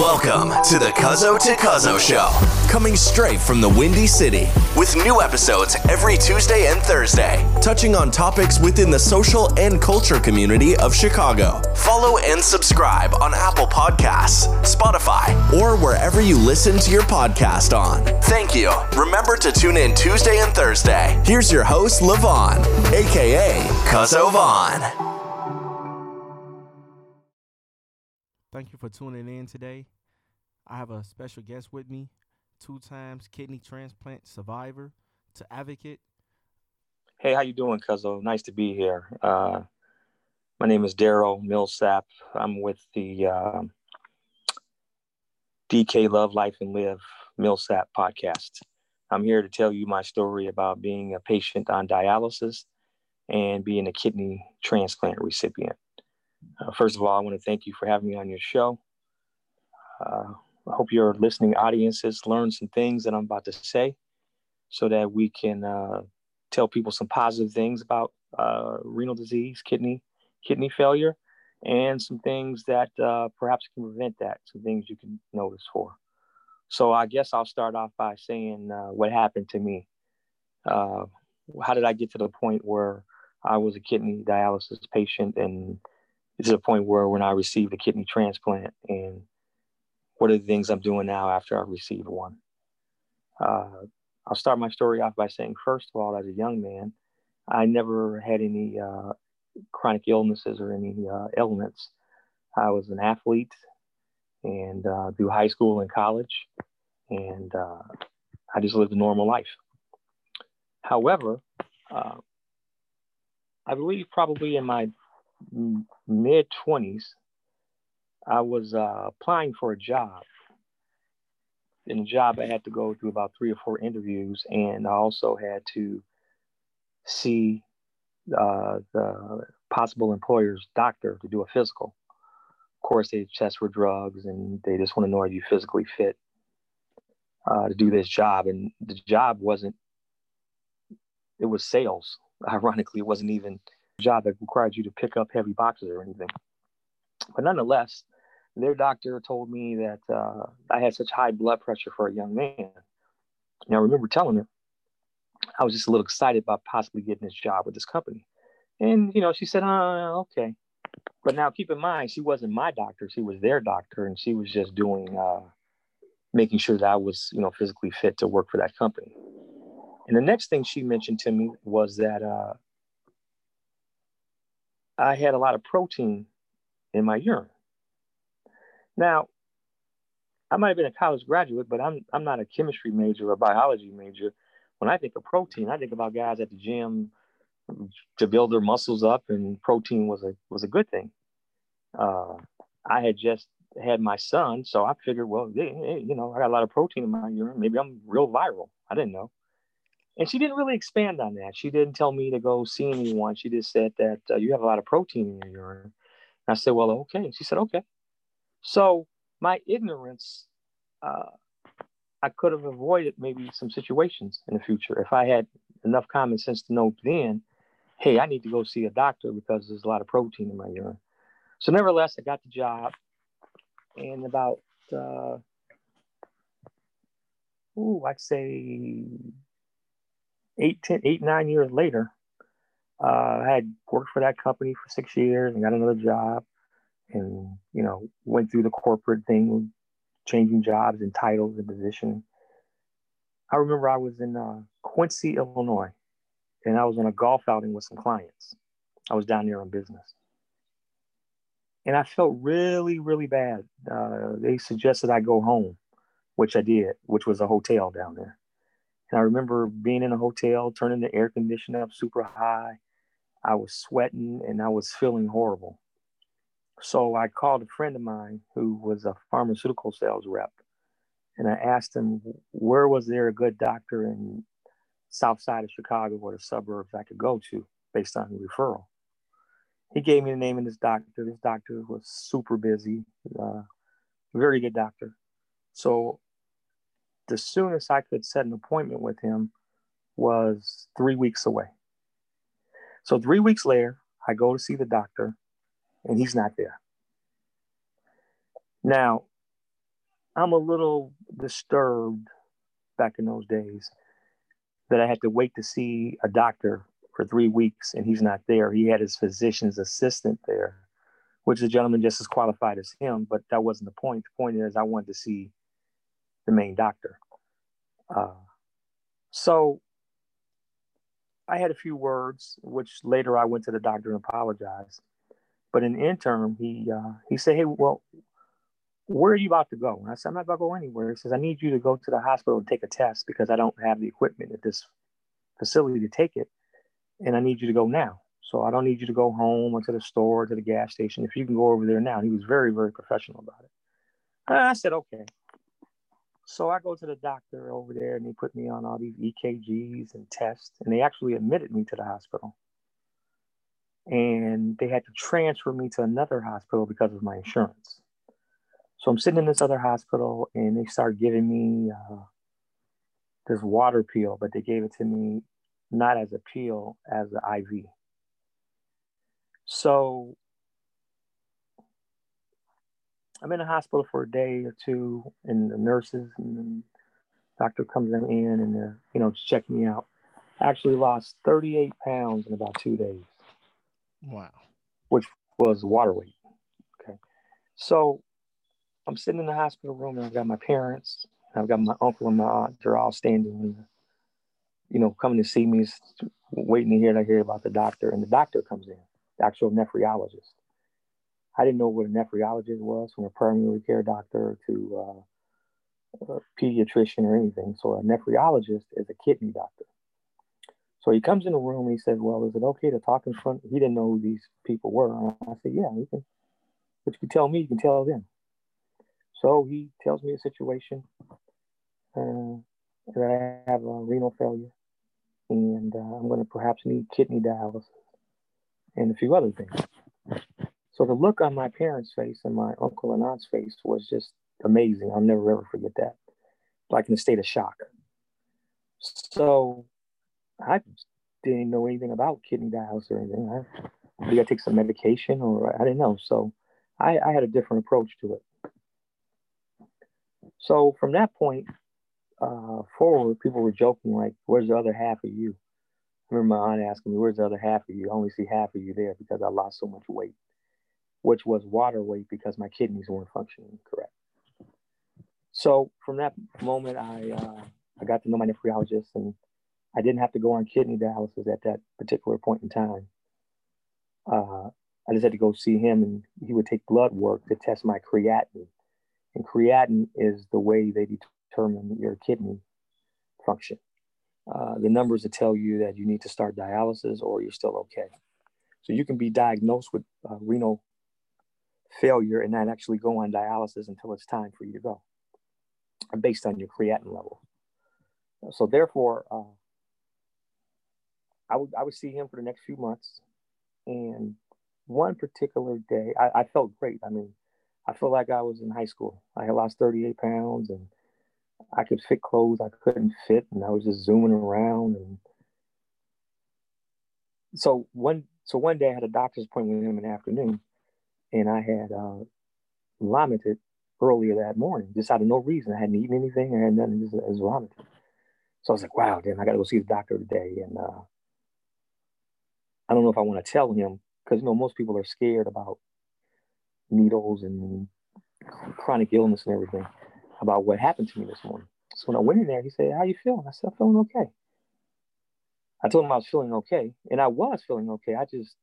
Welcome to the Cuzzo to Cuzzo Show, coming straight from the Windy City, with new episodes every Tuesday and Thursday, touching on topics within the social and culture community of Chicago. Follow and subscribe on Apple Podcasts, Spotify, or wherever you listen to your podcast on. Thank you. Remember to tune in Tuesday and Thursday. Here's your host, Levon, aka Cuzzo Vaughn. Thank you for tuning in today. I have a special guest with me, two times kidney transplant survivor to advocate. Hey, how you doing, Cuzzo? Nice to be here. Uh, my name is Daryl Millsap. I'm with the uh, DK Love Life and Live Millsap podcast. I'm here to tell you my story about being a patient on dialysis and being a kidney transplant recipient. Uh, first of all, I want to thank you for having me on your show. Uh, I hope your listening audiences learn some things that I'm about to say so that we can uh, tell people some positive things about uh, renal disease, kidney, kidney failure, and some things that uh, perhaps can prevent that, some things you can notice for. So I guess I'll start off by saying uh, what happened to me. how did I get to the point where I was a kidney dialysis patient and to the point where when I received a kidney transplant and what are the things I'm doing now after I received one. Uh, I'll start my story off by saying, first of all, as a young man, I never had any uh, chronic illnesses or any uh, ailments. I was an athlete and uh, through high school and college, and uh, I just lived a normal life. However, uh, I believe probably in my mid 20s, I was uh, applying for a job. In a job, I had to go through about three or four interviews, and I also had to see uh, the possible employer's doctor to do a physical. Of course, they test for drugs, and they just want to know are you physically fit uh, to do this job. And the job wasn't; it was sales. Ironically, it wasn't even job that required you to pick up heavy boxes or anything. But nonetheless, their doctor told me that uh, I had such high blood pressure for a young man. Now, I remember telling her I was just a little excited about possibly getting this job with this company. And, you know, she said, uh, okay. But now keep in mind, she wasn't my doctor. She was their doctor. And she was just doing, uh, making sure that I was, you know, physically fit to work for that company. And the next thing she mentioned to me was that uh, I had a lot of protein in my urine. Now, I might have been a college graduate, but I'm I'm not a chemistry major or a biology major. When I think of protein, I think about guys at the gym to build their muscles up, and protein was a was a good thing. Uh, I had just had my son, so I figured, well, you know, I got a lot of protein in my urine. Maybe I'm real viral. I didn't know. And she didn't really expand on that. She didn't tell me to go see anyone. She just said that uh, you have a lot of protein in your urine. And I said, well, okay. She said, okay. So my ignorance, uh, I could have avoided maybe some situations in the future if I had enough common sense to know then, hey, I need to go see a doctor because there's a lot of protein in my urine. So nevertheless, I got the job, and about uh, ooh, I'd say eight, ten, eight, nine years later, uh, I had worked for that company for six years and got another job, and you know went through the corporate thing, changing jobs and titles and position. I remember I was in uh, Quincy, Illinois, and I was on a golf outing with some clients. I was down there on business, and I felt really, really bad. Uh, they suggested I go home, which I did, which was a hotel down there. And I remember being in a hotel, turning the air conditioner up super high. I was sweating and I was feeling horrible. So I called a friend of mine who was a pharmaceutical sales rep. And I asked him, where was there a good doctor in south side of Chicago or the suburbs I could go to based on referral? He gave me the name of this doctor. This doctor was super busy, uh, very good doctor. So the soonest I could set an appointment with him was three weeks away. So three weeks later, I go to see the doctor and he's not there. Now, I'm a little disturbed back in those days that I had to wait to see a doctor for three weeks and he's not there. He had his physician's assistant there, which a gentleman just as qualified as him, but that wasn't the point. The point is, I wanted to see the main doctor. Uh, so I had a few words, which later I went to the doctor and apologized. But in the interim, he uh, he said, "Hey, well, where are you about to go?" And I said, "I'm not about to go anywhere." He says, "I need you to go to the hospital and take a test because I don't have the equipment at this facility to take it, and I need you to go now. So I don't need you to go home or to the store or to the gas station. If you can go over there now." He was very, very professional about it. And I said, "Okay." So I go to the doctor over there and they put me on all these EKGs and tests, and they actually admitted me to the hospital. And they had to transfer me to another hospital because of my insurance. So I'm sitting in this other hospital and they start giving me uh, this water pill, but they gave it to me not as a pill, as an IV. So I'm in the hospital for a day or two, and the nurses and the doctor comes in and they're, you know, checking me out. I actually lost 38 pounds in about two days. Wow. Which was water weight. Okay. So I'm sitting in the hospital room and I've got my parents, I've got my uncle and my aunt. They're all standing, you know, coming to see me, waiting to hear to hear about the doctor. And the doctor comes in, the actual nephrologist. I didn't know what a nephrologist was, from a primary care doctor to uh, a pediatrician or anything. So a nephrologist is a kidney doctor. So he comes in the room and he says, "Well, is it okay to talk in front?" He didn't know who these people were. And I said, "Yeah, you can. But you can tell me, you can tell them." So he tells me a situation uh, that I have a renal failure, and uh, I'm going to perhaps need kidney dialysis and a few other things. So the look on my parents' face and my uncle and aunt's face was just amazing. I'll never ever forget that. Like in a state of shock. So I didn't know anything about kidney dialysis or anything. I, I take some medication or I didn't know. So I, I had a different approach to it. So from that point uh, forward, people were joking like, "Where's the other half of you?" I remember my aunt asking me, "Where's the other half of you?" I only see half of you there because I lost so much weight which was water weight because my kidneys weren't functioning correct. So from that moment, I uh, I got to know my nephrologist, and I didn't have to go on kidney dialysis at that particular point in time. Uh, I just had to go see him, and he would take blood work to test my creatinine. And creatinine is the way they determine your kidney function. Uh, the numbers that tell you that you need to start dialysis or you're still okay. So you can be diagnosed with uh, renal failure and not actually go on dialysis until it's time for you to go, based on your creatinine level. So therefore, uh, I would I would see him for the next few months, and one particular day, I, I felt great. I mean, I felt like I was in high school. I had lost 38 pounds, and I could fit clothes I couldn't fit, and I was just zooming around. And so one so one day I had a doctor's appointment with him in the afternoon, and I had uh, vomited earlier that morning, just out of no reason. I hadn't eaten anything, I had nothing, just was vomited. So I was like, wow, then I got to go see the doctor today. And uh, I don't know if I want to tell him because you know most people are scared about needles and chronic illness and everything about what happened to me this morning. So when I went in there, he said, "How you feeling?" I said, "I'm feeling okay." I told him I was feeling okay, and I was feeling okay. I just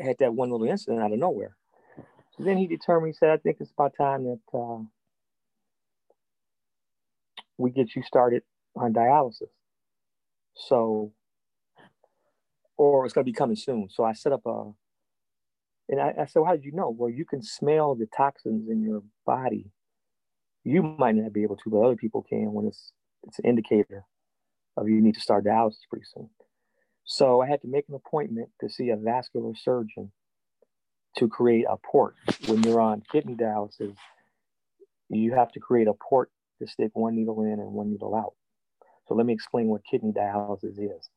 had that one little incident out of nowhere. So then he determined, he said, I think it's about time that uh, we get you started on dialysis. So, or it's going to be coming soon. So I set up a, and I, I said, well, how did you know? Well, you can smell the toxins in your body. You might not be able to, but other people can when it's it's an indicator of you need to start dialysis pretty soon. So I had to make an appointment to see a vascular surgeon to create a port. When you're on kidney dialysis, you have to create a port to stick one needle in and one needle out. So let me explain what kidney dialysis is.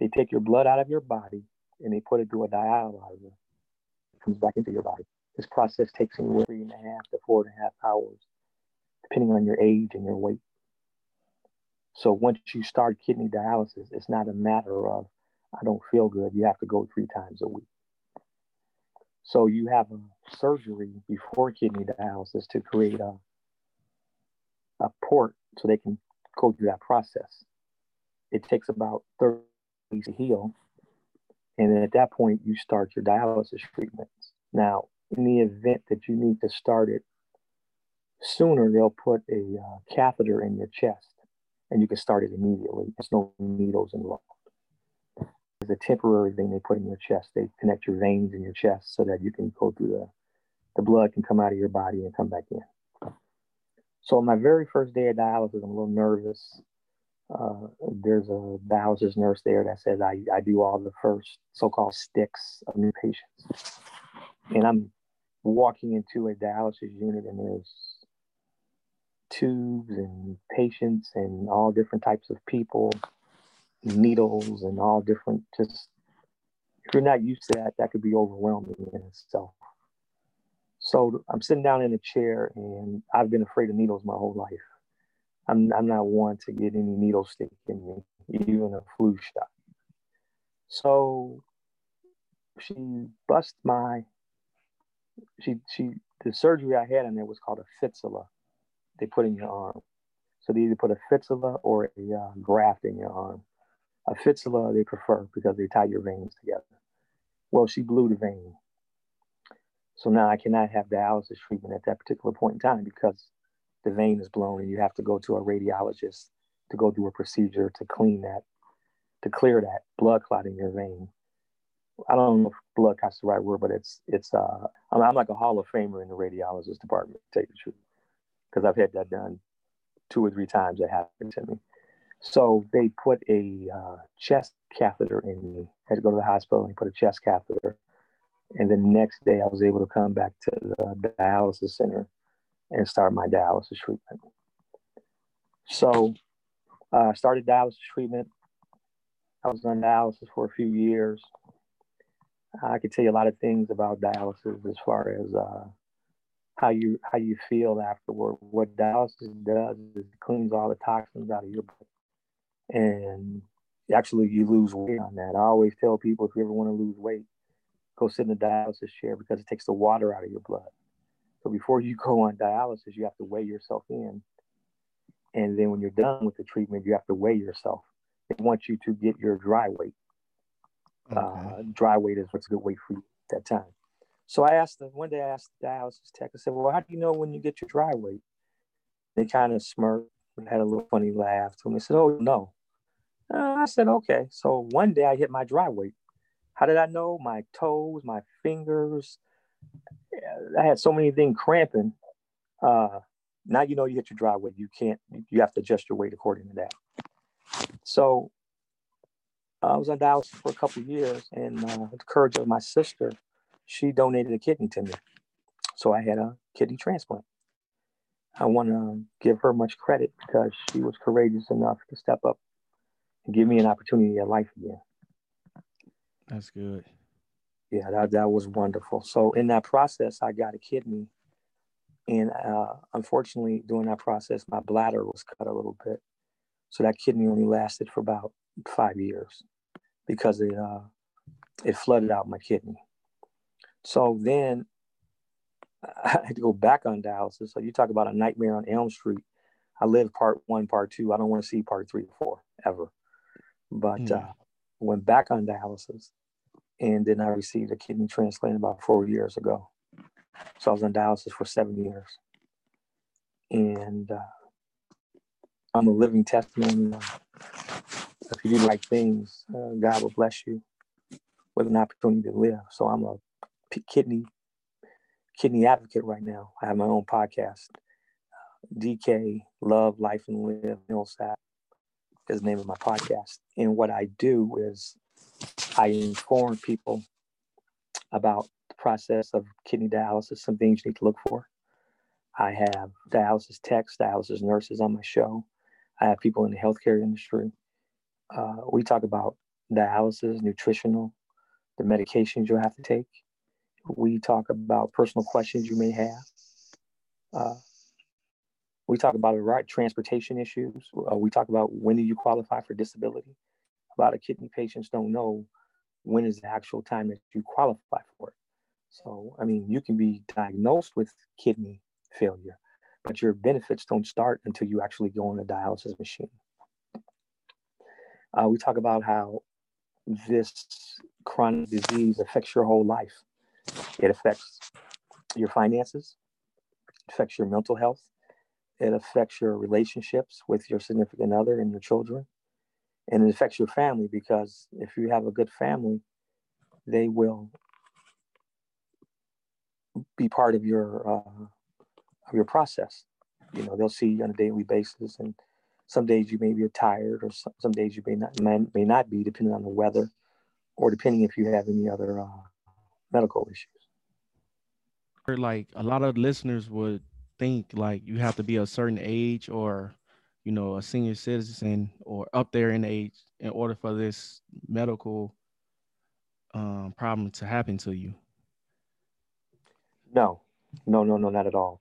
They take your blood out of your body and they put it through a dialyzer. It comes back into your body. This process takes anywhere three and a half to four and a half hours depending on your age and your weight. So once you start kidney dialysis, it's not a matter of I don't feel good. You have to go three times a week. So you have a surgery before kidney dialysis to create a a port so they can go through that process. It takes about 30 weeks to heal. And at that point, you start your dialysis treatments. Now, in the event that you need to start it sooner, they'll put a uh, catheter in your chest and you can start it immediately. There's no needles involved. It's a temporary thing they put in your chest. They connect your veins in your chest so that you can go through the, the blood can come out of your body and come back in. So my very first day of dialysis, I'm a little nervous. Uh, there's a dialysis nurse there that says I, I do all the first so-called sticks of new patients. And I'm walking into a dialysis unit and there's tubes and patients and all different types of people, needles and all different just if you're not used to that, that could be overwhelming in itself. So I'm sitting down in a chair and I've been afraid of needles my whole life. I'm, I'm not one to get any needle stick in me, even a flu shot. So she bust my, she, she, the surgery I had in there was called a fistula. They put in your arm. So they either put a fistula or a uh, graft in your arm. A fistula they prefer because they tie your veins together. Well, she blew the vein. So now I cannot have dialysis treatment at that particular point in time because the vein is blown and you have to go to a radiologist to go through a procedure to clean that, to clear that blood clot in your vein. I don't know if blood clot's the right word, but it's it's uh I'm, I'm like a Hall of Famer in the radiologist department, to tell you the truth, because I've had that done two or three times. That happened to me. So they put a uh, chest catheter in me. I had to go to the hospital and put a chest catheter and the next day, I was able to come back to the dialysis center and start my dialysis treatment. So I uh, started dialysis treatment. I was on dialysis for a few years. I could tell you a lot of things about dialysis as far as uh, how you how you feel afterward. What dialysis does is it cleans all the toxins out of your body, and actually you lose weight on that. I always tell people if you ever want to lose weight, go sit in a dialysis chair because it takes the water out of your blood. So before you go on dialysis, you have to weigh yourself in. And then when you're done with the treatment, you have to weigh yourself. They want you to get your dry weight. Okay. Uh, dry weight is what's a good weight for you at that time. So I asked them one day, I asked the dialysis tech, I said, Well, how do you know when you get your dry weight? They kind of smirked and had a little funny laugh me. They said, Oh, no. Uh, I said, Okay. So one day I hit my dry weight. How did I know? My toes, my fingers. I had so many things cramping. Uh, now you know you hit your dry weight. You can't. You have to adjust your weight according to that. So I was on dialysis for a couple years, and uh, the courage of my sister, she donated a kidney to me. So I had a kidney transplant. I want to give her much credit because she was courageous enough to step up and give me an opportunity at life again. That's good. Yeah, that, that was wonderful. So in that process, I got a kidney. And uh, unfortunately, during that process, my bladder was cut a little bit. So that kidney only lasted for about five years because it, uh, it flooded out my kidney. So then I had to go back on dialysis. So you talk about a nightmare on Elm Street. I lived part one, part two. I don't want to see part three or four ever. But mm. uh, went back on dialysis, and then I received a kidney transplant about four years ago. So I was on dialysis for seven years, and uh, I'm a living testimony. if you do the right things, uh, God will bless you with an opportunity to live. So I'm a kidney kidney advocate right now. I have my own podcast, uh, DK Love Life and Live Millsap is the name of my podcast. And what I do is I inform people about the process of kidney dialysis, some things you need to look for. I have dialysis techs, dialysis nurses on my show. I have people in the healthcare industry. Uh, we talk about dialysis, nutritional, the medications you have to take. We talk about personal questions you may have. Uh, We talk about right transportation issues. Uh, we talk about when do you qualify for disability. A lot of kidney patients don't know when is the actual time that you qualify for it. So, I mean, you can be diagnosed with kidney failure, but your benefits don't start until you actually go on a dialysis machine. Uh, we talk about how this chronic disease affects your whole life. It affects your finances, affects your mental health, it affects your relationships with your significant other and your children, and it affects your family because if you have a good family, they will be part of your uh, of your process. You know, they'll see you on a daily basis, and some days you may be tired, or some, some days you may not may, may not be, depending on the weather, or depending if you have any other uh, medical issues. Like a lot of listeners would think, like you have to be a certain age, or you know, a senior citizen, or up there in age, in order for this medical um, problem to happen to you. No, no, no, no, not at all.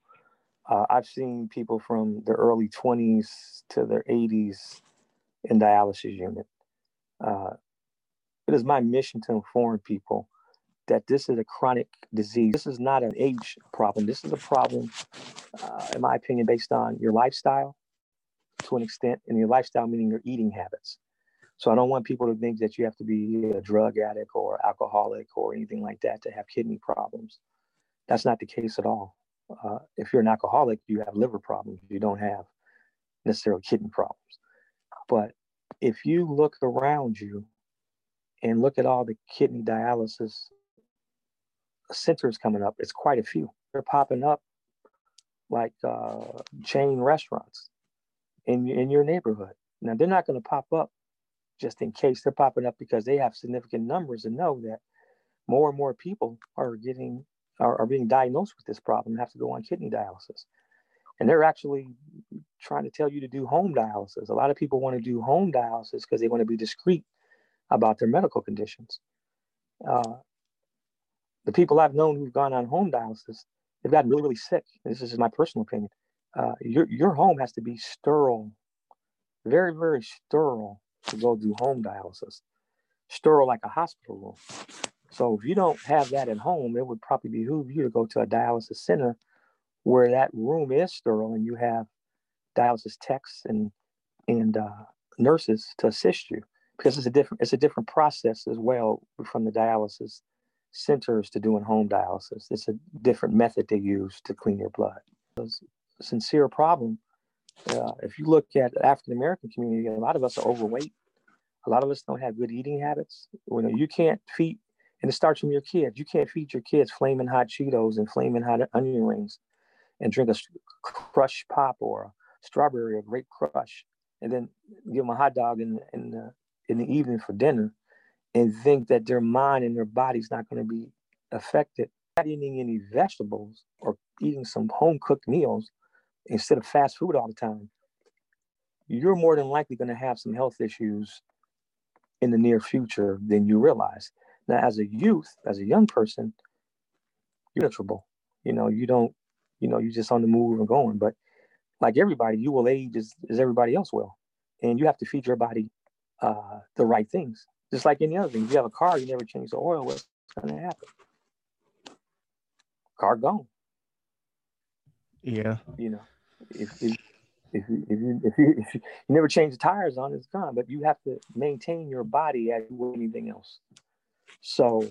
Uh, I've seen people from their early 20s to their 80s in dialysis unit. Uh, it is my mission to inform people that this is a chronic disease. This is not an age problem. This is a problem, uh, in my opinion, based on your lifestyle to an extent, and your lifestyle meaning your eating habits. So I don't want people to think that you have to be a drug addict or alcoholic or anything like that to have kidney problems. That's not the case at all. Uh, if you're an alcoholic, you have liver problems. You don't have necessarily kidney problems. But if you look around you and look at all the kidney dialysis centers coming up, it's quite a few. They're popping up like uh, chain restaurants in in your neighborhood. Now they're not going to pop up just in case. They're popping up because they have significant numbers and know that more and more people are getting are, are being diagnosed with this problem and have to go on kidney dialysis. And they're actually trying to tell you to do home dialysis. A lot of people want to do home dialysis because they want to be discreet about their medical conditions. Uh, the people I've known who've gone on home dialysis, they've gotten really, really sick. This is my personal opinion. Uh, your, your home has to be sterile, very, very sterile to go do home dialysis, sterile like a hospital room. So if you don't have that at home, it would probably behoove you to go to a dialysis center where that room is sterile and you have dialysis techs and and uh, nurses to assist you because it's a different it's a different process as well from the dialysis centers to doing home dialysis. It's a different method they use to clean your blood. It's a sincere problem. Uh, if you look at the African American community, a lot of us are overweight. A lot of us don't have good eating habits. You know, you can't feed and it starts from your kids. You can't feed your kids flaming hot Cheetos and flaming hot onion rings and drink a crush pop or a strawberry or grape crush and then give them a hot dog in, in, the, in the evening for dinner and think that their mind and their body's not going to be affected not eating any vegetables or eating some home cooked meals instead of fast food all the time, you're more than likely going to have some health issues in the near future than you realize. Now, as a youth, as a young person, you're miserable. You know, you don't, you know, you're just on the move and going. But like everybody, you will age as, as everybody else will. And you have to feed your body uh, the right things. Just like any other thing. If you have a car, you never change the oil, what's going to happen? Car gone. Yeah. You know, if, if, if you, if you, if you, if you, you never change the tires on, it's gone. But you have to maintain your body as you would anything else. So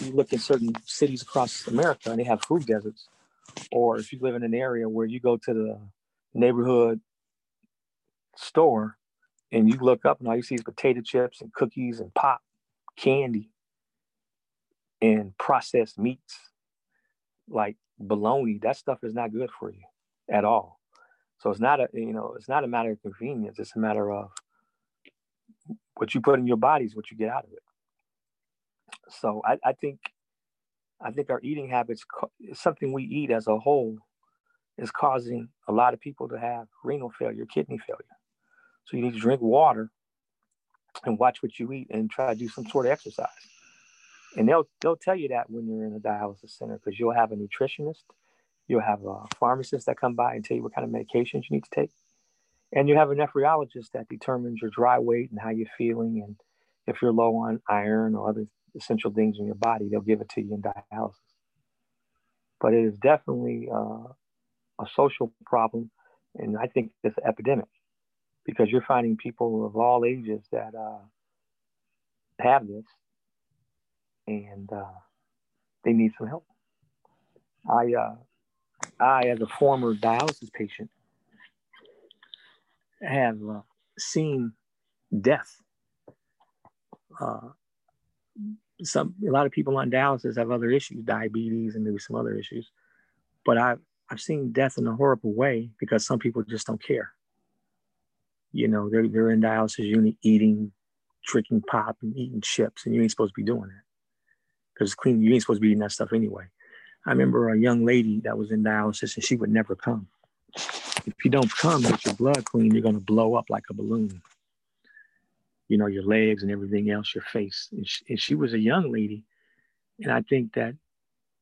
you look in certain cities across America and they have food deserts. Or if you live in an area where you go to the neighborhood store and you look up and all you see is potato chips and cookies and pop, candy, and processed meats like bologna, that stuff is not good for you at all. So it's not a you know, it's not a matter of convenience, it's a matter of what you put in your body is what you get out of it. So I, I think I think our eating habits, something we eat as a whole, is causing a lot of people to have renal failure, kidney failure. So you need to drink water and watch what you eat and try to do some sort of exercise. And they'll they'll tell you that when you're in a dialysis center because you'll have a nutritionist You'll have a pharmacist that come by and tell you what kind of medications you need to take. And you have a nephrologist that determines your dry weight and how you're feeling. And if you're low on iron or other essential things in your body, they'll give it to you in dialysis. But it is definitely uh, a social problem. And I think it's an epidemic because you're finding people of all ages that uh, have this and uh, they need some help. I, uh, I, as a former dialysis patient, have uh, seen death. Uh, some a lot of people on dialysis have other issues, diabetes, and maybe some other issues. But I've I've seen death in a horrible way because some people just don't care. You know, they're they're in dialysis unit eating, drinking pop and eating chips, and you ain't supposed to be doing that because clean. You ain't supposed to be eating that stuff anyway. I remember a young lady that was in dialysis, and she would never come if you don't come with your blood clean, you're going to blow up like a balloon. You know, your legs and everything else, your face. And she, and she was a young lady. And I think that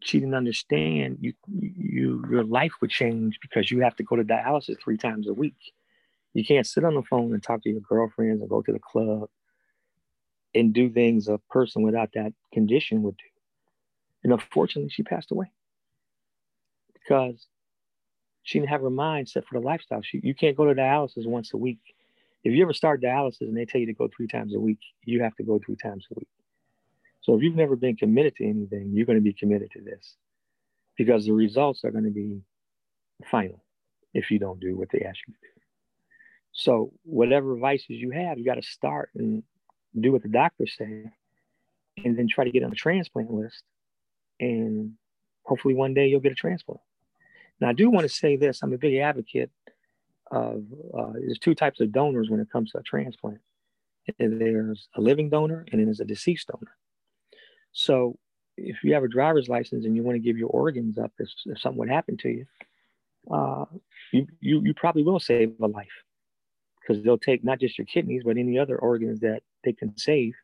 she didn't understand you, you, your life would change because you have to go to dialysis three times a week. You can't sit on the phone and talk to your girlfriends or go to the club and do things a person without that condition would do. And unfortunately, she passed away because she didn't have her mind set for the lifestyle. She, you can't go to dialysis once a week. If you ever start dialysis and they tell you to go three times a week, you have to go three times a week. So if you've never been committed to anything, you're going to be committed to this because the results are going to be final if you don't do what they ask you to do. So whatever vices you have, you got to start and do what the doctors say and then try to get on the transplant list. And hopefully one day you'll get a transplant. Now, I do want to say this I'm a big advocate of uh, there's two types of donors when it comes to a transplant. There's a living donor and then there's a deceased donor. So, if you have a driver's license and you want to give your organs up if, if something would happen to you, uh, you, you, you probably will save a life because they'll take not just your kidneys, but any other organs that they can save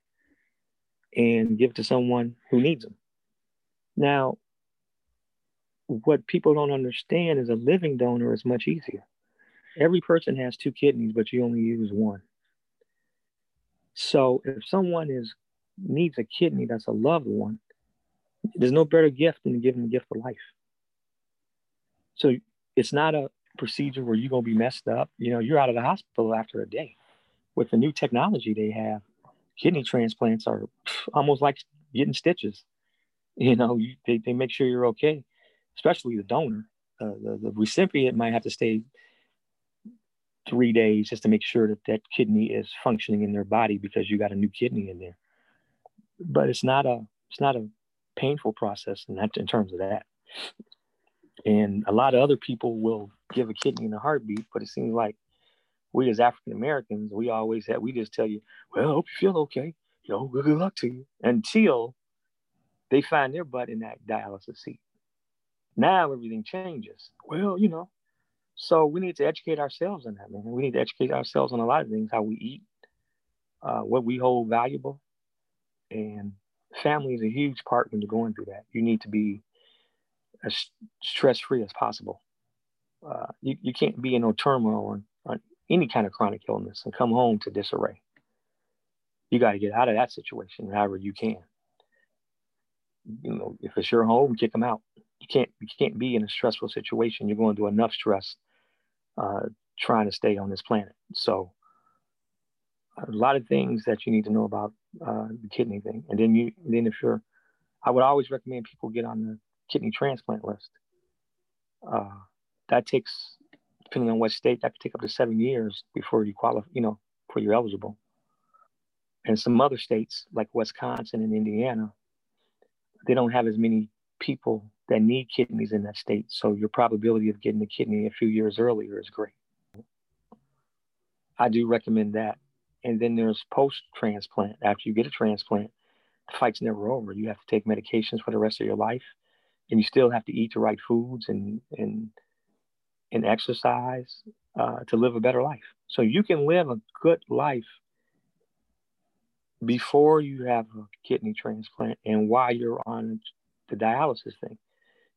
and give to someone who needs them. Now, what people don't understand is a living donor is much easier. Every person has two kidneys, but you only use one. So if someone is needs a kidney that's a loved one, there's no better gift than to give them a gift of life. So it's not a procedure where you're gonna be messed up. You know, you're out of the hospital after a day. With the new technology they have, kidney transplants are almost like getting stitches. You know, you, they, they make sure you're okay especially the donor. Uh, the, the recipient might have to stay three days just to make sure that that kidney is functioning in their body because you got a new kidney in there. But it's not a it's not a painful process in that in terms of that. And a lot of other people will give a kidney in a heartbeat, but it seems like we as African Americans, we always have we just tell you, well, I hope you feel okay. You know, good luck to you until they find their butt in that dialysis seat. Now everything changes. Well, you know, so we need to educate ourselves on that, man. We need to educate ourselves on a lot of things, how we eat, uh, what we hold valuable. And family is a huge part when you're going through that. You need to be as stress free as possible. Uh, you, you can't be in no turmoil or, on any kind of chronic illness and come home to disarray. You got to get out of that situation however you can. You know, if it's your home, kick them out you can't you can't be in a stressful situation. You're going through enough stress uh, trying to stay on this planet. So a lot of things that you need to know about uh, the kidney thing. And then you then if you're, I would always recommend people get on the kidney transplant list. Uh, that takes depending on what state that could take up to seven years before you qualify. You know, before you're eligible. And some other states like Wisconsin and Indiana, they don't have as many people that need kidneys in that state. So your probability of getting a kidney a few years earlier is great. I do recommend that. And then there's post transplant. After you get a transplant, the fight's never over. You have to take medications for the rest of your life, and you still have to eat the right foods and and and exercise uh, to live a better life. So you can live a good life before you have a kidney transplant and while you're on the dialysis thing.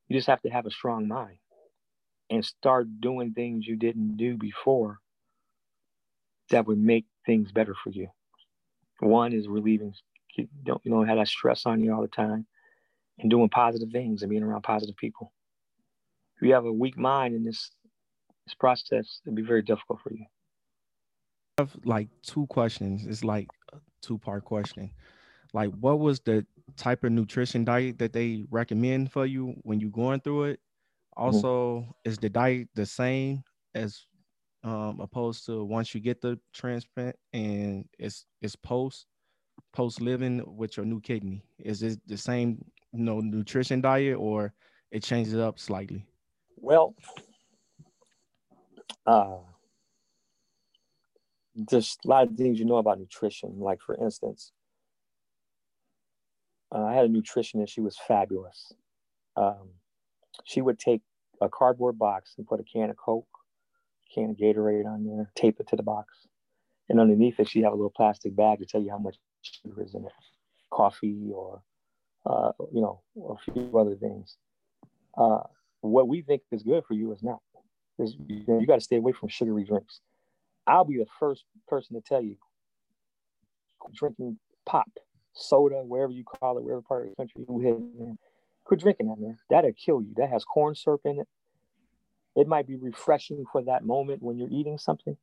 You just have to have a strong mind. and start doing things you didn't do before that would make things better for you. One is relieving, you don't you know have that stress on you all the time, and doing positive things and being around positive people. If you have a weak mind in this this process, it'd be very difficult for you. I have like two questions. It's like a two part question. Like, what was the type of nutrition diet that they recommend for you when you're going through it? Mm-hmm. Also, mm-hmm. is the diet the same as um, opposed to once you get the transplant and it's it's post post living with your new kidney? Is it the same you know nutrition diet or it changes up slightly? Well, uh, there's a lot of things you know about nutrition. Like for instance, uh, I had a nutritionist. She was fabulous. Um, she would take a cardboard box and put a can of Coke, can of Gatorade on there, tape it to the box, and underneath it she have a little plastic bag to tell you how much sugar is in it, coffee or uh, you know a few other things. Uh, what we think is good for you is not. You, got to stay away from sugary drinks. I'll be the first person to tell you drinking pop, soda, wherever you call it, wherever part of the country you live Quit drinking that, man. That'll kill you. That has corn syrup in it. It might be refreshing for that moment when you're eating something.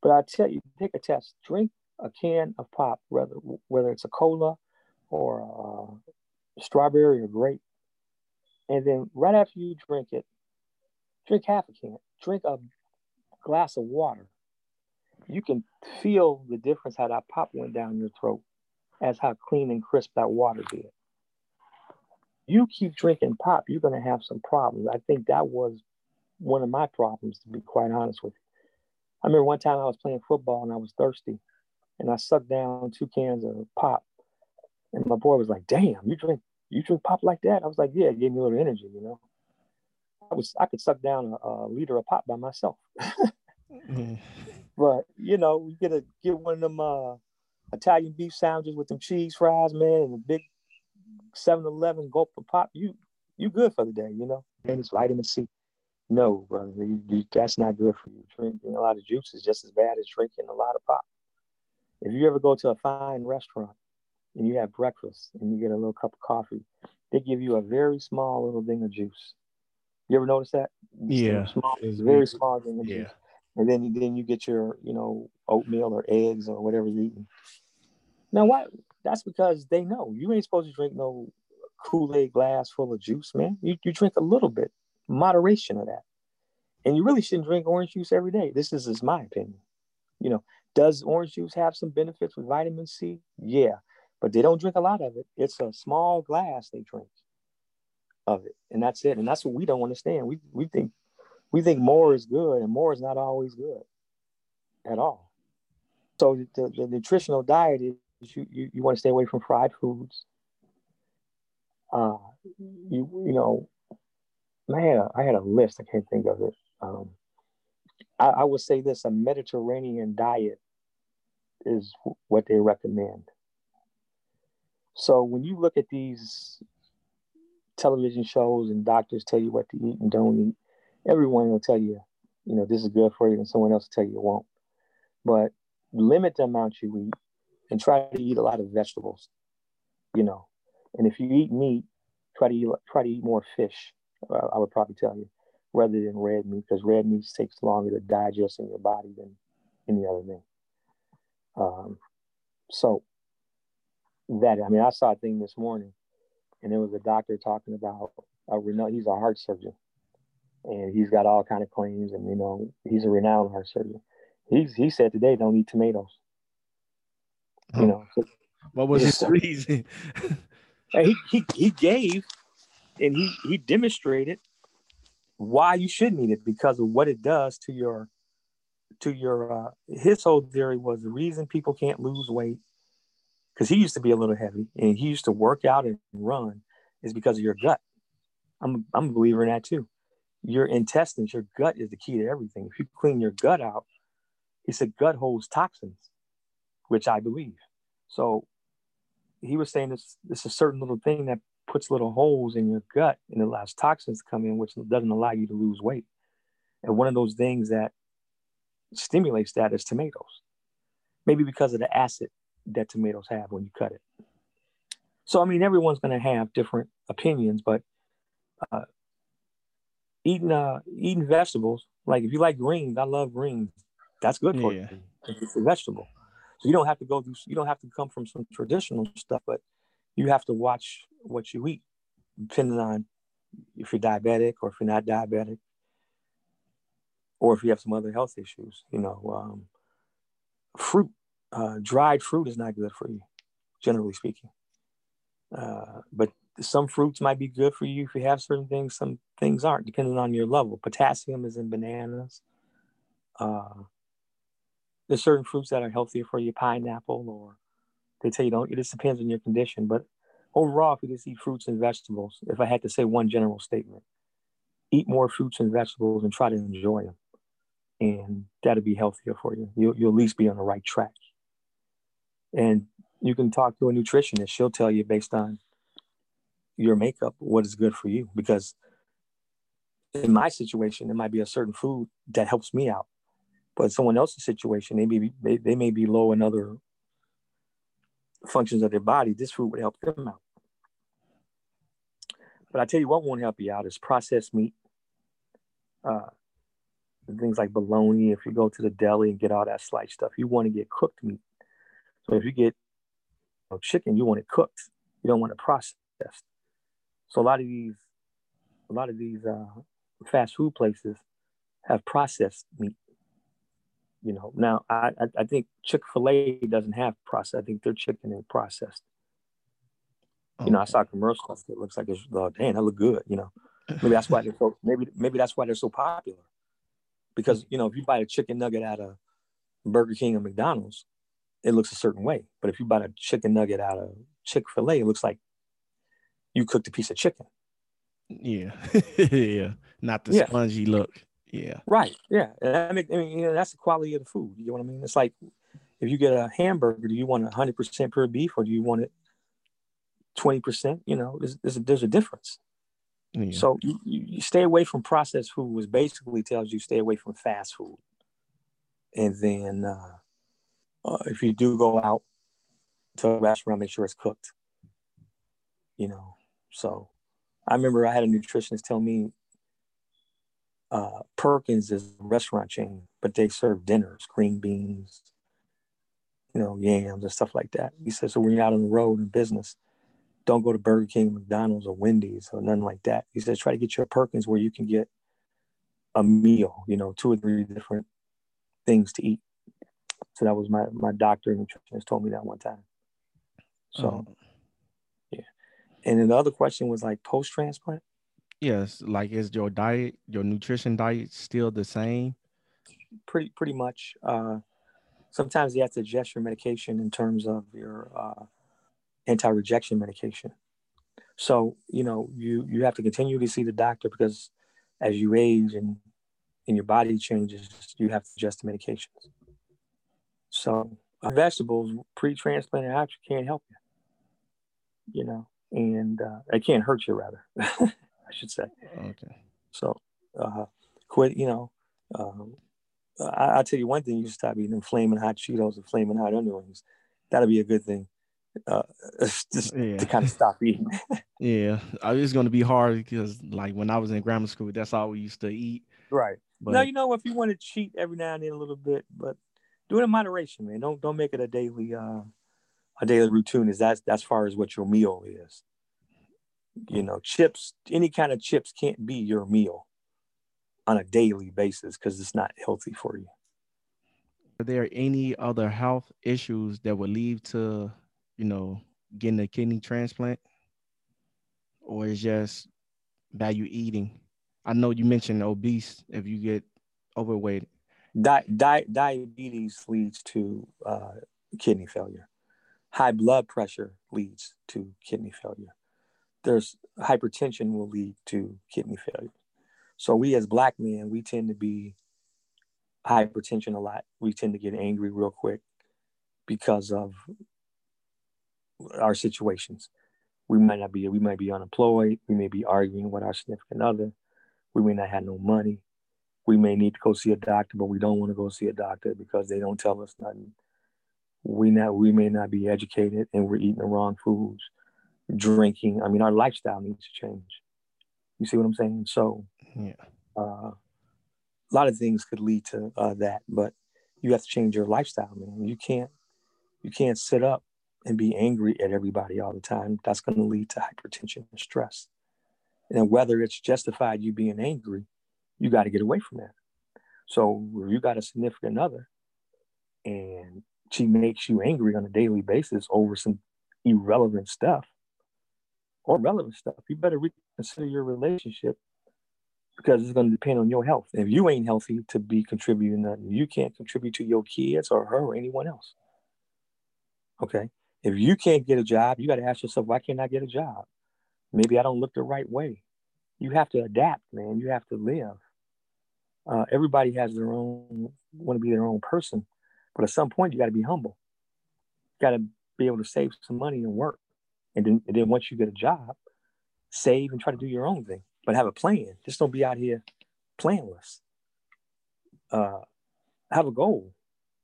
But I tell you, take a test. Drink a can of pop, whether whether it's a cola or a strawberry or grape. And then right after you drink it, drink half a can. Drink a glass of water. You can feel the difference how that pop went down your throat as how clean and crisp that water did you keep drinking pop, you're going to have some problems. I think that was one of my problems, to be quite honest with you. I remember one time I was playing football and I was thirsty, and I sucked down two cans of pop, and my boy was like, "Damn, you drink you drink pop like that?" I was like, "Yeah, it gave me a little energy, you know." I was I could suck down a, a liter of pop by myself, mm-hmm. but you know, you get a get one of them uh, Italian beef sandwiches with them cheese fries, man, and a big 7-Eleven gulp of pop, you you good for the day, you know. And it's vitamin C. No, brother, you, you, that's not good for you. Drinking a lot of juice is just as bad as drinking a lot of pop. If you ever go to a fine restaurant and you have breakfast and you get a little cup of coffee, they give you a very small little thing of juice. You ever notice that? Yeah, small, very small thing of yeah. juice. And then then you get your you know oatmeal or eggs or whatever you're eating. Now, why that's because they know you ain't supposed to drink no Kool-Aid glass full of juice, man. You, you drink a little bit, moderation of that. And you really shouldn't drink orange juice every day. This is, is my opinion. You know, does orange juice have some benefits with vitamin C? Yeah, but they don't drink a lot of it. It's a small glass they drink of it, and that's it. And that's what we don't understand. We we think we think more is good, and more is not always good at all. So the, the nutritional diet is you, you, you want to stay away from fried foods. Uh, you you know, man, I had a list. I can't think of it. Um, I, I would say this: a Mediterranean diet is what they recommend. So when you look at these television shows and doctors tell you what to eat and don't eat, everyone will tell you, you know, this is good for you, and someone else will tell you it won't. But limit the amount you eat and try to eat a lot of vegetables, you know. And if you eat meat, try to eat, try to eat more fish. Uh, I would probably tell you, rather than red meat, because red meat takes longer to digest in your body than any other thing. Um, so that I mean, I saw a thing this morning, and there was a doctor talking about a renowned. He's a heart surgeon, and he's got all kind of claims, and you know, he's a renowned heart surgeon. He's he said today don't eat tomatoes. You know, what was his reason? he, he he gave and he he demonstrated why you shouldn't eat it because of what it does to your to your uh his whole theory was the reason people can't lose weight because he used to be a little heavy and he used to work out and run is because of your gut i'm i'm a believer in that too your intestines your gut is the key to everything if you clean your gut out he said gut holds toxins which I believe. So he was saying this this is a certain little thing that puts little holes in your gut and allows toxins to come in, which doesn't allow you to lose weight. And one of those things that stimulates that is tomatoes. Maybe because of the acid that tomatoes have when you cut it. So, I mean, everyone's going to have different opinions, but uh, eating uh, eating vegetables, like if you like greens, I love greens. That's good for yeah. you. It's a vegetable. So you don't have to go through. You don't have to come from some traditional stuff, but you have to watch what you eat, depending on if you're diabetic or if you're not diabetic, or if you have some other health issues. You know, um, fruit, uh, dried fruit is not good for you, generally speaking. Uh, but some fruits might be good for you if you have certain things. Some things aren't, depending on your level. Potassium is in bananas. Uh, there's certain fruits that are healthier for you, pineapple, or they tell you don't. It just depends on your condition. But overall, if you just eat fruits and vegetables, if I had to say one general statement, eat more fruits and vegetables and try to enjoy them, and that'll be healthier for you. You'll, you'll at least be on the right track. And you can talk to a nutritionist; she'll tell you based on your makeup what is good for you. Because in my situation, it might be a certain food that helps me out but someone else's situation, they may be they, they may be low in other functions of their body. This food would help them out. But I tell you what won't help you out is processed meat. Uh, things like bologna, if you go to the deli and get all that sliced stuff, you want to get cooked meat. So if you get you know, chicken, you want it cooked. You don't want it processed. So a lot of these, a lot of these uh, fast food places have processed meat you know now i i think chick-fil-a doesn't have processed. i think their chicken is processed you know i saw commercials It looks like it's oh, damn that look good you know maybe that's why they're so maybe maybe that's why they're so popular because you know if you buy a chicken nugget at a burger king or mcdonald's it looks a certain way but if you buy a chicken nugget out of chick-fil-a it looks like you cooked a piece of chicken yeah yeah not the yeah. spongy look yeah. Right. Yeah. I mean, I mean, you know, that's the quality of the food. You know what I mean? It's like if you get a hamburger, do you want 100% pure beef or do you want it 20%? You know, there's, there's, a, there's a difference. Yeah. So you, you stay away from processed food, which basically tells you stay away from fast food. And then uh, uh, if you do go out to a restaurant, make sure it's cooked. You know, so I remember I had a nutritionist tell me uh, Perkins is a restaurant chain, but they serve dinners, green beans, you know, yams and stuff like that. He said, so when you're out on the road in business, don't go to Burger King, McDonald's, or Wendy's or nothing like that. He said, try to get your Perkins where you can get a meal, you know, two or three different things to eat. So that was my my doctor nutritionist told me that one time. So, oh. yeah. And then the other question was like post transplant. Yes, like is your diet, your nutrition diet still the same? Pretty pretty much. Uh, sometimes you have to adjust your medication in terms of your uh, anti-rejection medication. So you know you you have to continue to see the doctor because as you age and and your body changes, you have to adjust the medications. So uh, vegetables pre-transplant actually can't help you. You know, and uh, it can't hurt you rather. I should say. Okay. So, uh, quit. You know, um, I, will tell you one thing: you stop eating flaming hot Cheetos and flaming hot onion rings. That'll be a good thing. Uh, just yeah. to kind of stop eating. yeah, it's going to be hard because, like, when I was in grammar school, that's all we used to eat. Right. But, now you know if you want to cheat every now and then a little bit, but do it in moderation, man. Don't don't make it a daily uh a daily routine. Is that as far as what your meal is? you know chips any kind of chips can't be your meal on a daily basis because it's not healthy for you are there any other health issues that would lead to you know getting a kidney transplant or is just value eating i know you mentioned obese if you get overweight di- di- diabetes leads to uh, kidney failure high blood pressure leads to kidney failure there's hypertension will lead to kidney failure. So we as black men, we tend to be hypertension a lot. We tend to get angry real quick because of our situations. We might not be, we might be unemployed. We may be arguing with our significant other. We may not have no money. We may need to go see a doctor, but we don't want to go see a doctor because they don't tell us nothing. We not we may not be educated and we're eating the wrong foods, drinking. I mean, our lifestyle needs to change. You see what I'm saying? So, yeah, uh, a lot of things could lead to uh, that, but you have to change your lifestyle, man. You can't you can't sit up and be angry at everybody all the time. That's going to lead to hypertension and stress. And whether it's justified you being angry, you got to get away from that. So if you got a significant other and she makes you angry on a daily basis over some irrelevant stuff or relevant stuff, you better reconsider your relationship because it's going to depend on your health. If you ain't healthy to be contributing nothing, you can't contribute to your kids or her or anyone else. Okay. If you can't get a job, you got to ask yourself, why can't I get a job? Maybe I don't look the right way. You have to adapt, man. You have to live. Uh, everybody has their own, want to be their own person. But at some point, you got to be humble. You got to be able to save some money and work. And then, and then once you get a job, save and try to do your own thing, but have a plan. Just don't be out here planless. Uh, have a goal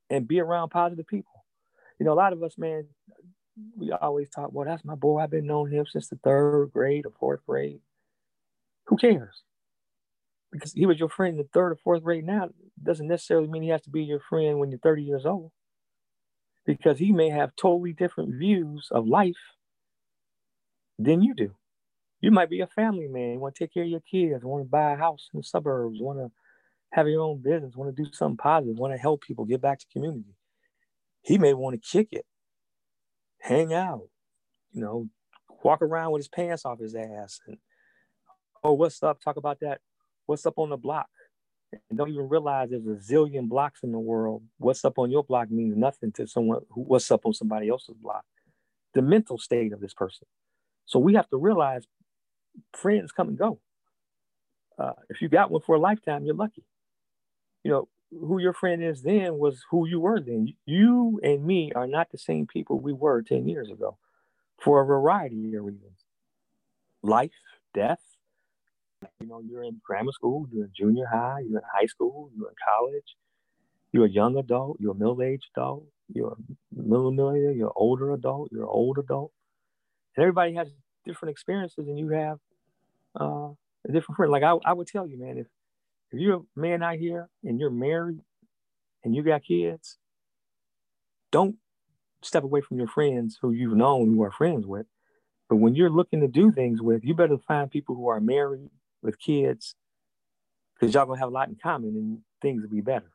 and be around positive people. You know, a lot of us, man, we always talk, well, that's my boy. I've been knowing him since the third grade or fourth grade. Who cares? Because he was your friend in the third or fourth grade now doesn't necessarily mean he has to be your friend when you're 30 years old. Because he may have totally different views of life than you do. You might be a family man, you want to take care of your kids, want to buy a house in the suburbs, want to have your own business, want to do something positive, want to help people, get back to community. He may want to kick it hang out, you know, walk around with his pants off his ass and oh, what's up? Talk about that. What's up on the block? And don't even realize there's a zillion blocks in the world. What's up on your block means nothing to someone who what's up on somebody else's block. The mental state of this person. So we have to realize friends come and go. Uh, if you got one for a lifetime, you're lucky. You know, who your friend is then was who you were then. You and me are not the same people we were 10 years ago for a variety of reasons life, death. You know, you're in grammar school, you're in junior high, you're in high school, you're in college, you're a young adult, you're a middle aged adult, you're a millionaire, you're an older adult, you're an old adult. And everybody has different experiences, and you have uh, a different friend. Like I, I would tell you, man, if if you're a man out here and you're married and you got kids, don't step away from your friends who you've known who are friends with. But when you're looking to do things with, you better find people who are married with kids because y'all gonna have a lot in common and things will be better.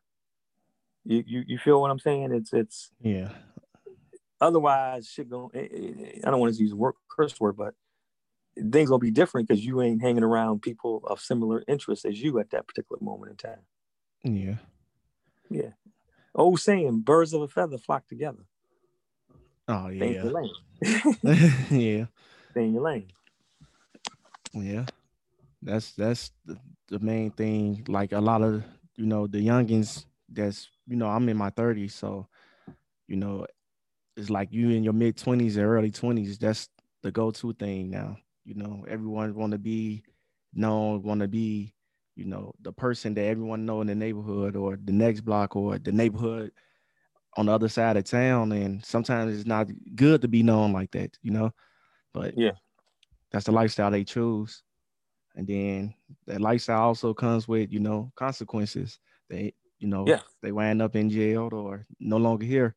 You, you you feel what I'm saying? It's it's yeah. Otherwise, shit going. Eh, eh, I don't want to use word curse word, but things gonna be different because you ain't hanging around people of similar interests as you at that particular moment in time. Yeah. Yeah. Old saying, birds of a feather flock together. Oh yeah. Stay in your lane. yeah. Stay in your lane. Yeah. That's that's the, the main thing. Like a lot of you know the youngins that's you know I'm in my 30s, so you know it's like you in your mid 20s or early 20s. That's the go-to thing now. You know, everyone want to be known, want to be, you know, the person that everyone know in the neighborhood or the next block or the neighborhood on the other side of town. And sometimes it's not good to be known like that, you know. But yeah, that's the lifestyle they choose. And then that lifestyle also comes with, you know, consequences. They, you know, yeah. they wind up in jail or no longer here.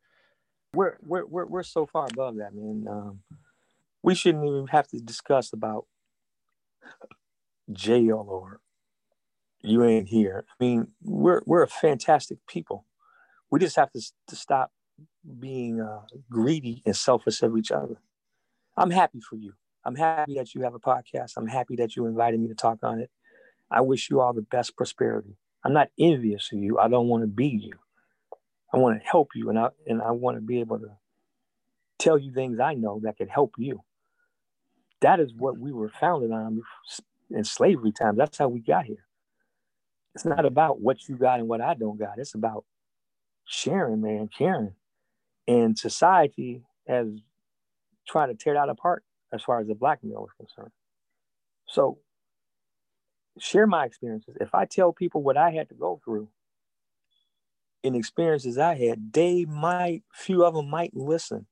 We're we're we're, we're so far above that, man. Um, we shouldn't even have to discuss about jail or you ain't here. I mean, we're we're a fantastic people. We just have to, to stop being uh, greedy and selfish of each other. I'm happy for you. I'm happy that you have a podcast. I'm happy that you invited me to talk on it. I wish you all the best prosperity. I'm not envious of you. I don't want to be you. I want to help you, and I and I want to be able to tell you things I know that could help you that is what we were founded on in slavery times. That's how we got here. It's not about what you got and what I don't got. It's about sharing, man, caring. And society has tried to tear that apart as far as the black male is concerned. So share my experiences. If I tell people what I had to go through and experiences I had, they might, few of them might listen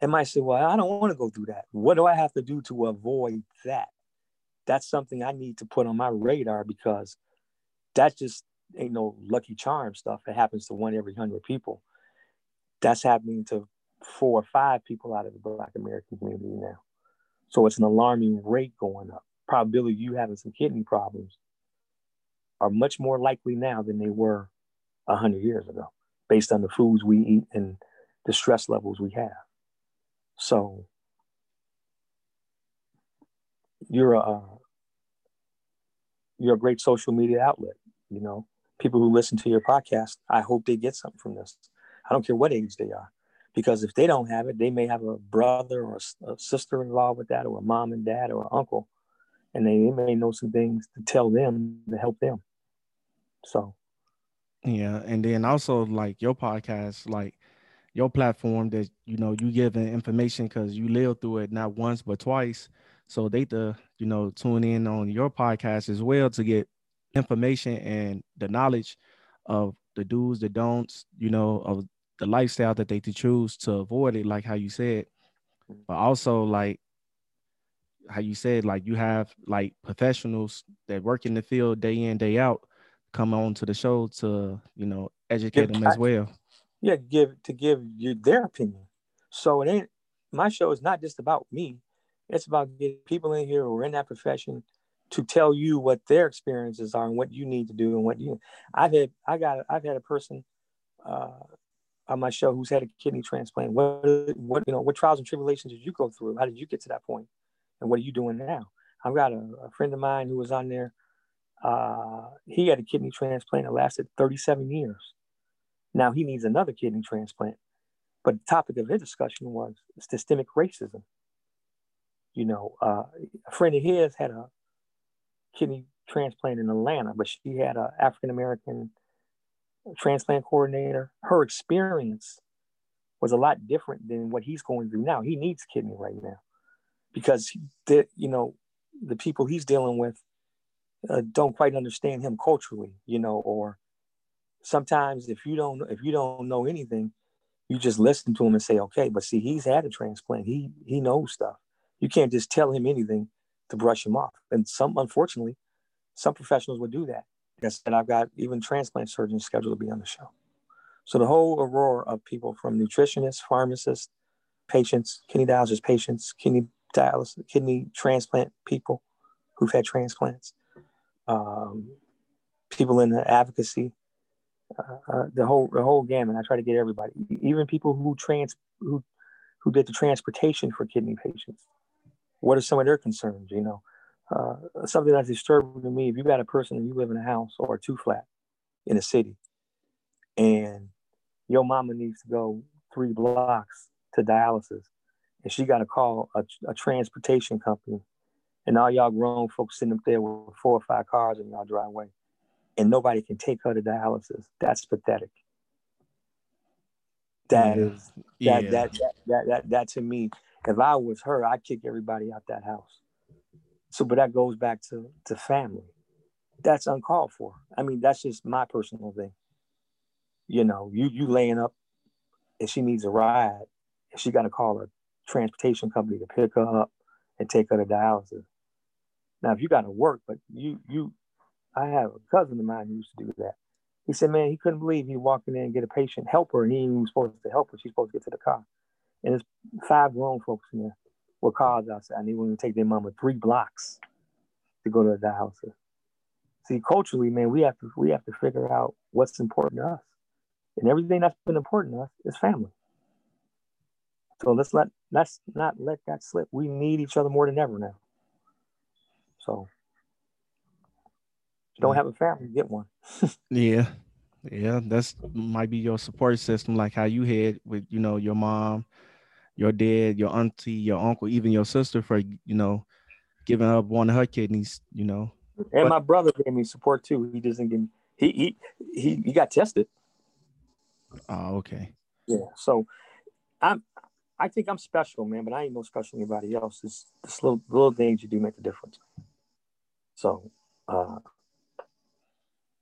and might say, Well, I don't want to go through that. What do I have to do to avoid that? That's something I need to put on my radar because that just ain't no lucky charm stuff. It happens to one every hundred people. That's happening to four or five people out of the Black American community now. So it's an alarming rate going up. Probability you having some kidney problems are much more likely now than they were 100 years ago, based on the foods we eat and the stress levels we have. So you're a you're a great social media outlet. You know, people who listen to your podcast, I hope they get something from this. I don't care what age they are because if they don't have it, they may have a brother or a, sister involved with that, or a mom and dad or an uncle, and they, may know some things to tell them to help them. So, yeah, and then also like your podcast, like your platform that you know you giving information because you lived through it not once but twice, so they to you know tune in on your podcast as well to get information and the knowledge of the do's, the don'ts, you know, of the lifestyle that they to choose to avoid it, like how you said, but also like how you said, like you have like professionals that work in the field day in, day out, come on to the show to, you know, educate them as well. Yeah, give to give you their opinion. So it ain't my show is not just about me. It's about getting people in here who are in that profession to tell you what their experiences are and what you need to do and what you I've had I got I've had a person uh, on my show who's had a kidney transplant. What what you know what trials and tribulations did you go through? How did you get to that point? And what are you doing now? I've got a, a friend of mine who was on there. Uh, he had a kidney transplant that lasted 37 years. Now he needs another kidney transplant. But the topic of his discussion was systemic racism. You know, uh, a friend of his had a kidney transplant in Atlanta, but she had an African American transplant coordinator, her experience was a lot different than what he's going through now. He needs kidney right now because the you know the people he's dealing with uh, don't quite understand him culturally, you know, or sometimes if you don't if you don't know anything, you just listen to him and say okay. But see, he's had a transplant. He he knows stuff. You can't just tell him anything to brush him off. And some unfortunately, some professionals would do that. I said, I've got even transplant surgeons scheduled to be on the show. So the whole aurora of people from nutritionists, pharmacists, patients, kidney dialysis patients, kidney dialysis, kidney transplant people who've had transplants, um, people in the advocacy, uh, uh, the whole the whole gamut. I try to get everybody, even people who trans who who did the transportation for kidney patients. What are some of their concerns? You know, uh, something that's disturbing to me. If you got a person and you live in a house or a two flat in a city, and your mama needs to go three blocks to dialysis, and she got to call a, a, transportation company, and all y'all grown folks sitting up there with four or five cars in y'all driveway, and nobody can take her to dialysis. That's pathetic. That yeah. is that, yeah. that, that that that that that to me. If I was her, I'd kick everybody out that house. So, but that goes back to, to family. That's uncalled for. I mean, that's just my personal thing. You know, you you laying up and she needs a ride, and she got to call a transportation company to pick her up and take her to dialysis. Now, if you got to work, but you you, I have a cousin of mine who used to do that. He said, man, he couldn't believe he walked in and get a patient, help her, and he was supposed to help her. She's supposed to get to the car, and there's five grown folks in there with cars outside. They want to take their mama three blocks to go to the dialysis. See, culturally, man, we have to we have to figure out what's important to us. And everything that's been important to us is family. So let's let let's not let that slip. We need each other more than ever now. So don't have a family, get one. yeah. Yeah, that's might be your support system, like how you had with, you know, your mom your dad, your auntie, your uncle, even your sister for you know giving up one of her kidneys. You know, and but, my brother gave me support too. He doesn't give me. He he he he got tested. Oh, okay. Yeah. So I'm. I think I'm special, man, but I ain't no special anybody else. It's this little little things you do make a difference. So, uh,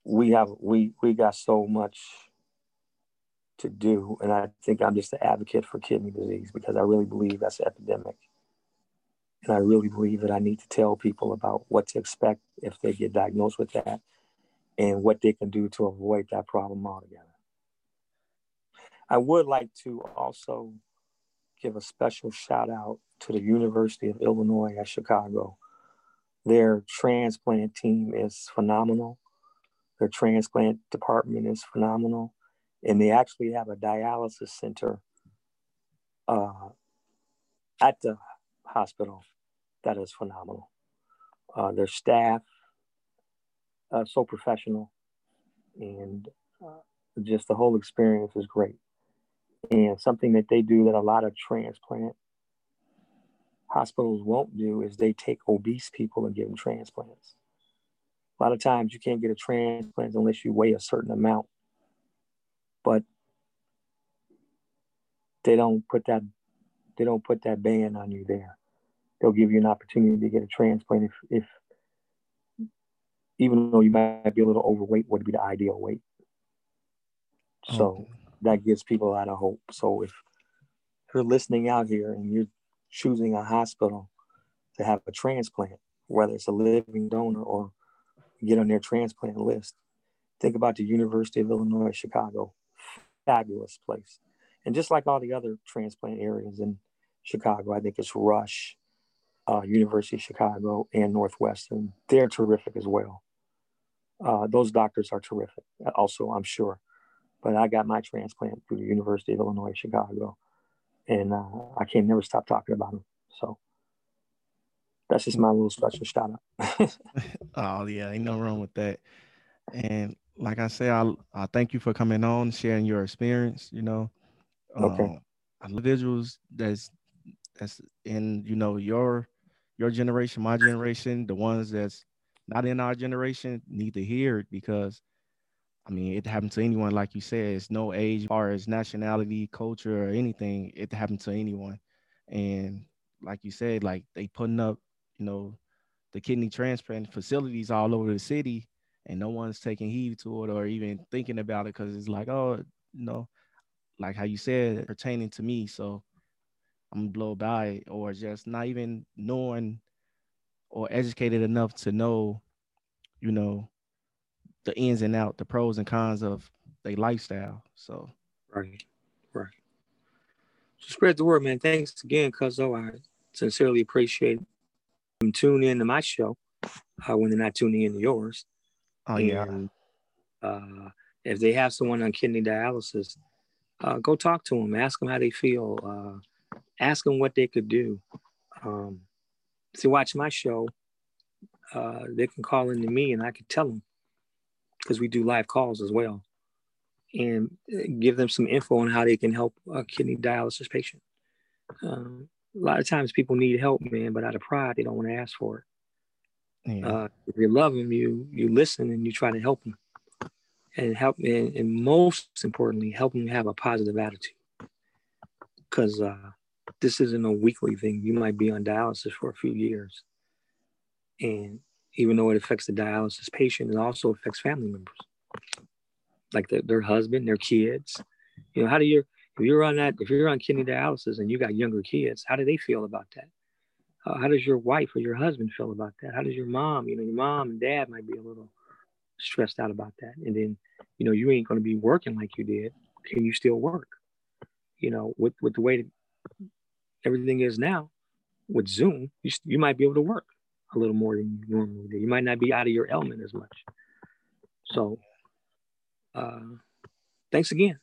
we have we we got so much to do, and I think I'm just an advocate for kidney disease because I really believe that's an epidemic, and I really believe that I need to tell people about what to expect if they get diagnosed with that, and what they can do to avoid that problem altogether. I would like to also give a special shout out to the University of Illinois at Chicago. Their transplant team is phenomenal. Their transplant department is phenomenal. And they actually have a dialysis center uh, at the hospital that is phenomenal. Uh, their staff, uh, so professional, and uh, just the whole experience is great. And something that they do that a lot of transplant hospitals won't do is they take obese people and give them transplants. A lot of times you can't get a transplant unless you weigh a certain amount. But they don't put that they don't put that ban on you there. They'll give you an opportunity to get a transplant if, if even though you might be a little overweight, would be the ideal weight. So okay. that gives people a lot of hope. So if you're listening out here and you're choosing a hospital to have a transplant, whether it's a living donor or get on their transplant list. Think about the University of Illinois Chicago, fabulous place. And just like all the other transplant areas in Chicago, I think it's Rush, uh, University of Chicago, and Northwestern. They're terrific as well. Uh, those doctors are terrific, also, I'm sure. But I got my transplant through the University of Illinois Chicago, and uh, I can never stop talking about them. So that's just my little special shout out. oh yeah, ain't no wrong with that. And like I say, I I thank you for coming on, sharing your experience. You know, okay. Um, individuals that's that's in you know your your generation, my generation, the ones that's not in our generation need to hear it because I mean it happened to anyone, like you said, it's no age, far as nationality, culture, or anything. It happened to anyone, and like you said, like they putting up you know, the kidney transplant facilities all over the city, and no one's taking heed to it or even thinking about it because it's like, oh, you know, like how you said, pertaining to me. So I'm gonna blow by it, or just not even knowing or educated enough to know, you know, the ins and out, the pros and cons of their lifestyle. So right, right. So spread the word, man. Thanks again, cuz Cuzzo. I sincerely appreciate them tune in to my show uh, when they're not tuning in to yours. Oh yeah. And, uh, if they have someone on kidney dialysis, uh, go talk to them. Ask them how they feel. Uh, ask them what they could do. Um, to watch my show, uh, they can call into me and I can tell them because we do live calls as well, and uh, give them some info on how they can help a kidney dialysis patient. Um, a lot of times people need help, man, but out of pride, they don't want to ask for it. Yeah. Uh, if you love them, you you listen and you try to help them, and help, and, and most importantly, help them have a positive attitude. Because uh, this isn't a weekly thing. You might be on dialysis for a few years, and even though it affects the dialysis patient, it also affects family members, like the, their husband, their kids. You know, how do you if you're on that, if you're on kidney dialysis and you got younger kids, how do they feel about that? How does your wife or your husband feel about that? How does your mom, you know, your mom and dad might be a little stressed out about that. And then, you know, you ain't going to be working like you did. Can you still work? You know, with, with the way that everything is now with Zoom, you, you might be able to work a little more than you normally do. You might not be out of your element as much. So, uh, thanks again.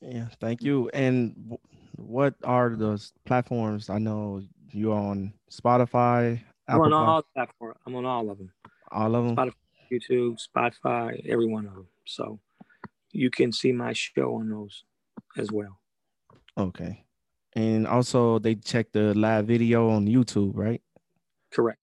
Yeah, thank you. And what are those platforms? I know you're on Spotify. I'm on all platforms. I'm on all of them. All of them. Spotify, YouTube, Spotify, every one of them. So you can see my show on those as well. Okay. And also, they check the live video on YouTube, right? Correct.